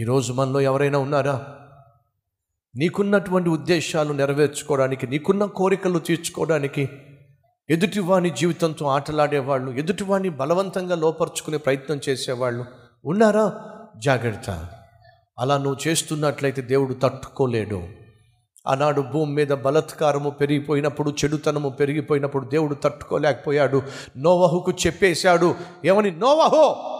ఈరోజు మనలో ఎవరైనా ఉన్నారా? నీకున్నటువంటి ఉద్దేశాలు నెరవేర్చుకోవడానికి నీకున్న కోరికలు తీర్చుకోవడానికి ఎదుటివాని జీవితంతో ఆటలాడేవాళ్ళు ఎదుటివాని బలవంతంగా లోపరుచుకునే ప్రయత్నం చేసేవాళ్ళు ఉన్నారా? జాగ్రత్త. అలా నువ్వు చేస్తున్నట్లయితే దేవుడు తట్టుకోలేడు. ఆనాడు భూమి మీద బలత్కారము పెరిగిపోయినప్పుడు చెడుతనము పెరిగిపోయినప్పుడు దేవుడు తట్టుకోలేకపోయాడు. నోవహుకు చెప్పేశాడు ఏమని? నోవహో!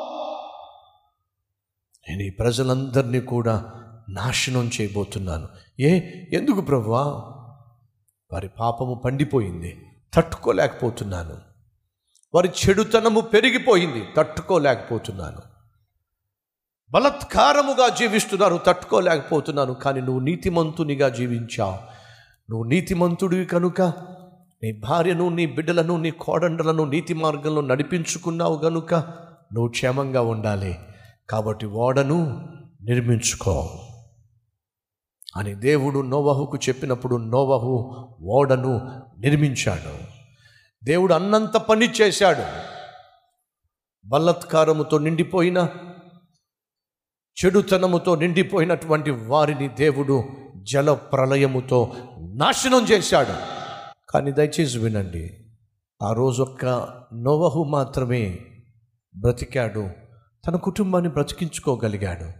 నేను ఈ ప్రజలందరినీ కూడా నాశనం చేయబోతున్నాను. ఏ? ఎందుకు ప్రభువా వారి పాపము పండిపోయింది తట్టుకోలేకపోతున్నాను. వారి చెడుతనము పెరిగిపోయింది తట్టుకోలేకపోతున్నాను. బలత్కారముగా జీవిస్తున్నారు తట్టుకోలేకపోతున్నాను. కానీ నువ్వు నీతిమంతునిగా జీవించావు. నువ్వు నీతిమంతుడివి కనుక నీ భార్యను నీ బిడ్డలను నీ కోడండలను నీతి మార్గంలో నడిపించుకున్నావు గనుక నువ్వు క్షేమంగా ఉండాలి. కాబట్టి ఓడను నిర్మించుకో. అని దేవుడు నోవహుకు చెప్పినప్పుడు నోవహు ఓడను నిర్మించాడు. దేవుడు అన్నంత పని చేశాడు. బలత్కారముతో నిండిపోయిన చెడుతనముతో నిండిపోయినటువంటి వారిని దేవుడు జల ప్రళయముతో నాశనం చేశాడు. కానీ దయచేసి వినండి ఆ రోజు ఒక్క నోవహు మాత్రమే బ్రతికాడు. తన కుటుంబాన్ని బ్రతికించుకోగలిగాడు.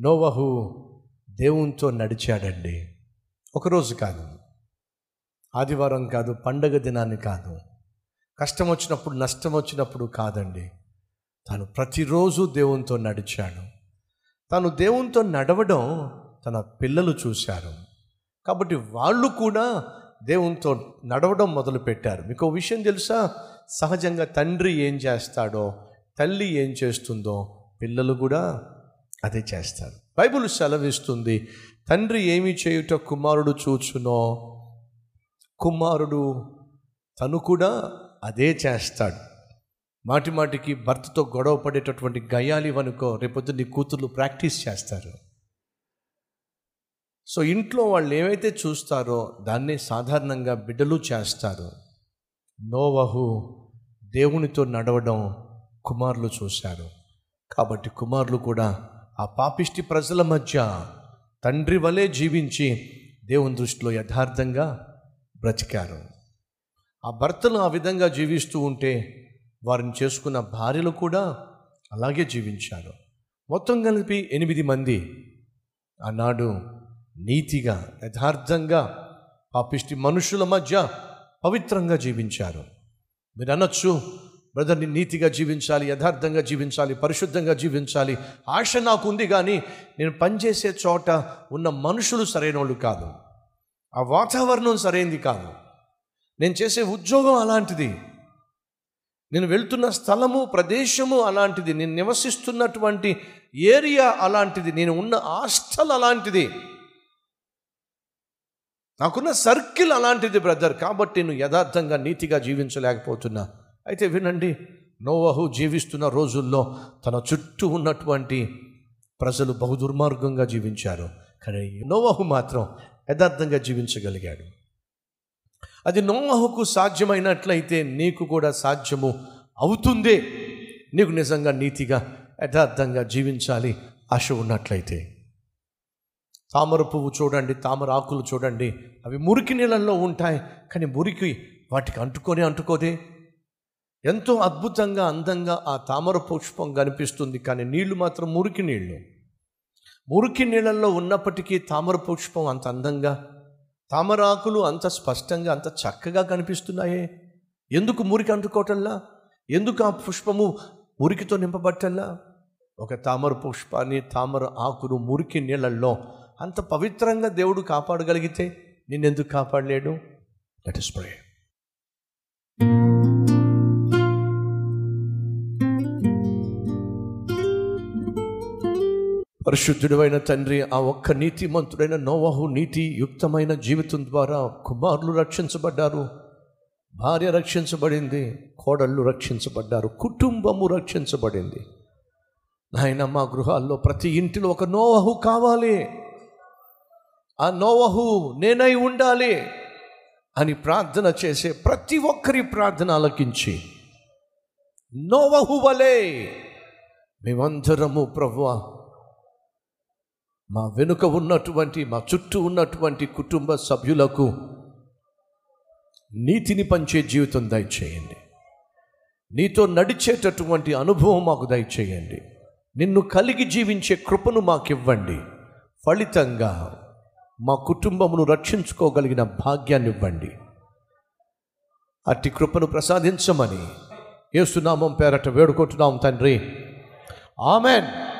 నోవహు దేవునితో నడిచాడండి. ఒకరోజు కాదు. ఆదివారం కాదు పండగ దినాన్ని కాదు. కష్టం వచ్చినప్పుడు నష్టం వచ్చినప్పుడు కాదండి. తను ప్రతిరోజు దేవునితో నడిచాడు. తను దేవునితో నడవడం తన పిల్లలు చూశారు. కాబట్టి వాళ్ళు కూడా దేవునితో నడవడం మొదలుపెట్టారు. మీకు విషయం తెలుసా? సహజంగా తండ్రి ఏం చేస్తాడో తల్లి ఏం చేస్తుందో పిల్లలు కూడా అదే చేస్తారు. బైబిల్ సెలవిస్తుంది తండ్రి ఏమి చేయుట కుమారుడు చూచునో కుమారుడు తను కూడా అదే చేస్తాడు. మాటి మాటికి భర్తతో గొడవ పడేటటువంటి గయాలి అనుకో రేపొద్దు నీ కూతుర్లు ప్రాక్టీస్ చేస్తారు. సో ఇంట్లో వాళ్ళు ఏమైతే చూస్తారో దాన్ని సాధారణంగా బిడ్డలు చేస్తారు. నోవహు దేవునితో నడవడం కుమారులు చూశారు. కాబట్టి కుమారులు కూడా ఆ పాపిష్టి ప్రజల మధ్య తండ్రి వలె జీవించి దేవుని దృష్టిలో యథార్థంగా బ్రతికారు. ఆ భర్తలు ఆ విధంగా జీవిస్తూ ఉంటే వారిని చేసుకున్న భార్యలు కూడా అలాగే జీవించారు. మొత్తం కలిపి ఎనిమిది మంది. ఆనాడు నీతిగా యథార్థంగా పాపిష్టి మనుషుల మధ్య పవిత్రంగా జీవించారు. మీరు అనొచ్చు బ్రదర్ని నీతిగా జీవించాలి యథార్థంగా జీవించాలి పరిశుద్ధంగా జీవించాలి. ఆశ నాకు ఉంది కానీ నేను పనిచేసే చోట ఉన్న మనుషులు సరైన వాళ్ళు కాదు. ఆ వాతావరణం సరైనది కాదు. నేను చేసే ఉద్యోగం అలాంటిది. నేను వెళ్తున్న స్థలము ప్రదేశము అలాంటిది. నేను నివసిస్తున్నటువంటి ఏరియా అలాంటిది. నేను ఉన్న హాస్టల్ అలాంటిది. నాకున్న సర్కిల్ అలాంటిది బ్రదర్. కాబట్టి నేను యథార్థంగా నీతిగా జీవించలేకపోతున్నా. అయితే వినండి నోవహు జీవిస్తున్న రోజుల్లో తన చుట్టూ ఉన్నటువంటి ప్రజలు బహు దుర్మార్గంగా జీవించారు. కానీ నోవహు మాత్రం యథార్థంగా జీవించగలిగాడు. అది నోవహుకు సాధ్యమైనట్లయితే నీకు కూడా సాధ్యము అవుతుందే. నీకు నిజంగా నీతిగా యథార్థంగా జీవించాలి ఆశ ఉన్నట్లయితే. తామర పువ్వు చూడండి తామర ఆకులు చూడండి. అవి మురికి నీళ్ళల్లో ఉంటాయి కానీ మురికి వాటికి అంటుకొని అంటుకోదే. ఎంతో అద్భుతంగా అందంగా ఆ తామర పుష్పం కనిపిస్తుంది. కానీ నీళ్ళు మాత్రం మురికి నీళ్ళు. మురికి నీళ్ళల్లో ఉన్నప్పటికీ తామర పుష్పం అంత అందంగా తామర ఆకులు అంత స్పష్టంగా అంత చక్కగా కనిపిస్తున్నాయే. ఎందుకు మురికి అంటుకోవటల్లా ఎందుకు ఆ పుష్పము మురికితో నింపబట్టల్లా ఒక తామర పుష్పాన్ని తామర ఆకును మురికి నీళ్ళల్లో అంత పవిత్రంగా దేవుడు కాపాడగలిగితే నిన్నెందుకు కాపాడలేడు? దట్ ఇస్ పరిశుద్ధుడైన తండ్రి ఆ ఒక్క నీతిమంతుడైన నోవహు నీతి యుక్తమైన జీవితం ద్వారా కుమారులు రక్షించబడ్డారు భార్య రక్షించబడింది కోడళ్ళు రక్షించబడ్డారు కుటుంబము రక్షించబడింది. నాయన మా గృహాల్లో ప్రతి ఇంటిలో ఒక నోవహు కావాలి. ఆ నోవహు నేనై ఉండాలి అని ప్రార్థన చేసే ప్రతి ఒక్కరి ప్రార్థన ఆలకించి నోవహు వలే మేమందరము ప్రభువా మా వెనుక ఉన్నటువంటి మా చుట్టూ ఉన్నటువంటి కుటుంబ సభ్యులకు నీతిని పంచే జీవితం దయచేయండి. నీతో నడిచేటటువంటి అనుభవం మాకు దయచేయండి. నిన్ను కలిగి జీవించే కృపను మాకివ్వండి. ఫలితంగా మా కుటుంబమును రక్షించుకోగలిగిన భాగ్యాన్ని ఇవ్వండి. అట్టి కృపను ప్రసాదించమని ఏసునామం పేరట వేడుకుంటున్నాం తండ్రి. ఆమెన్.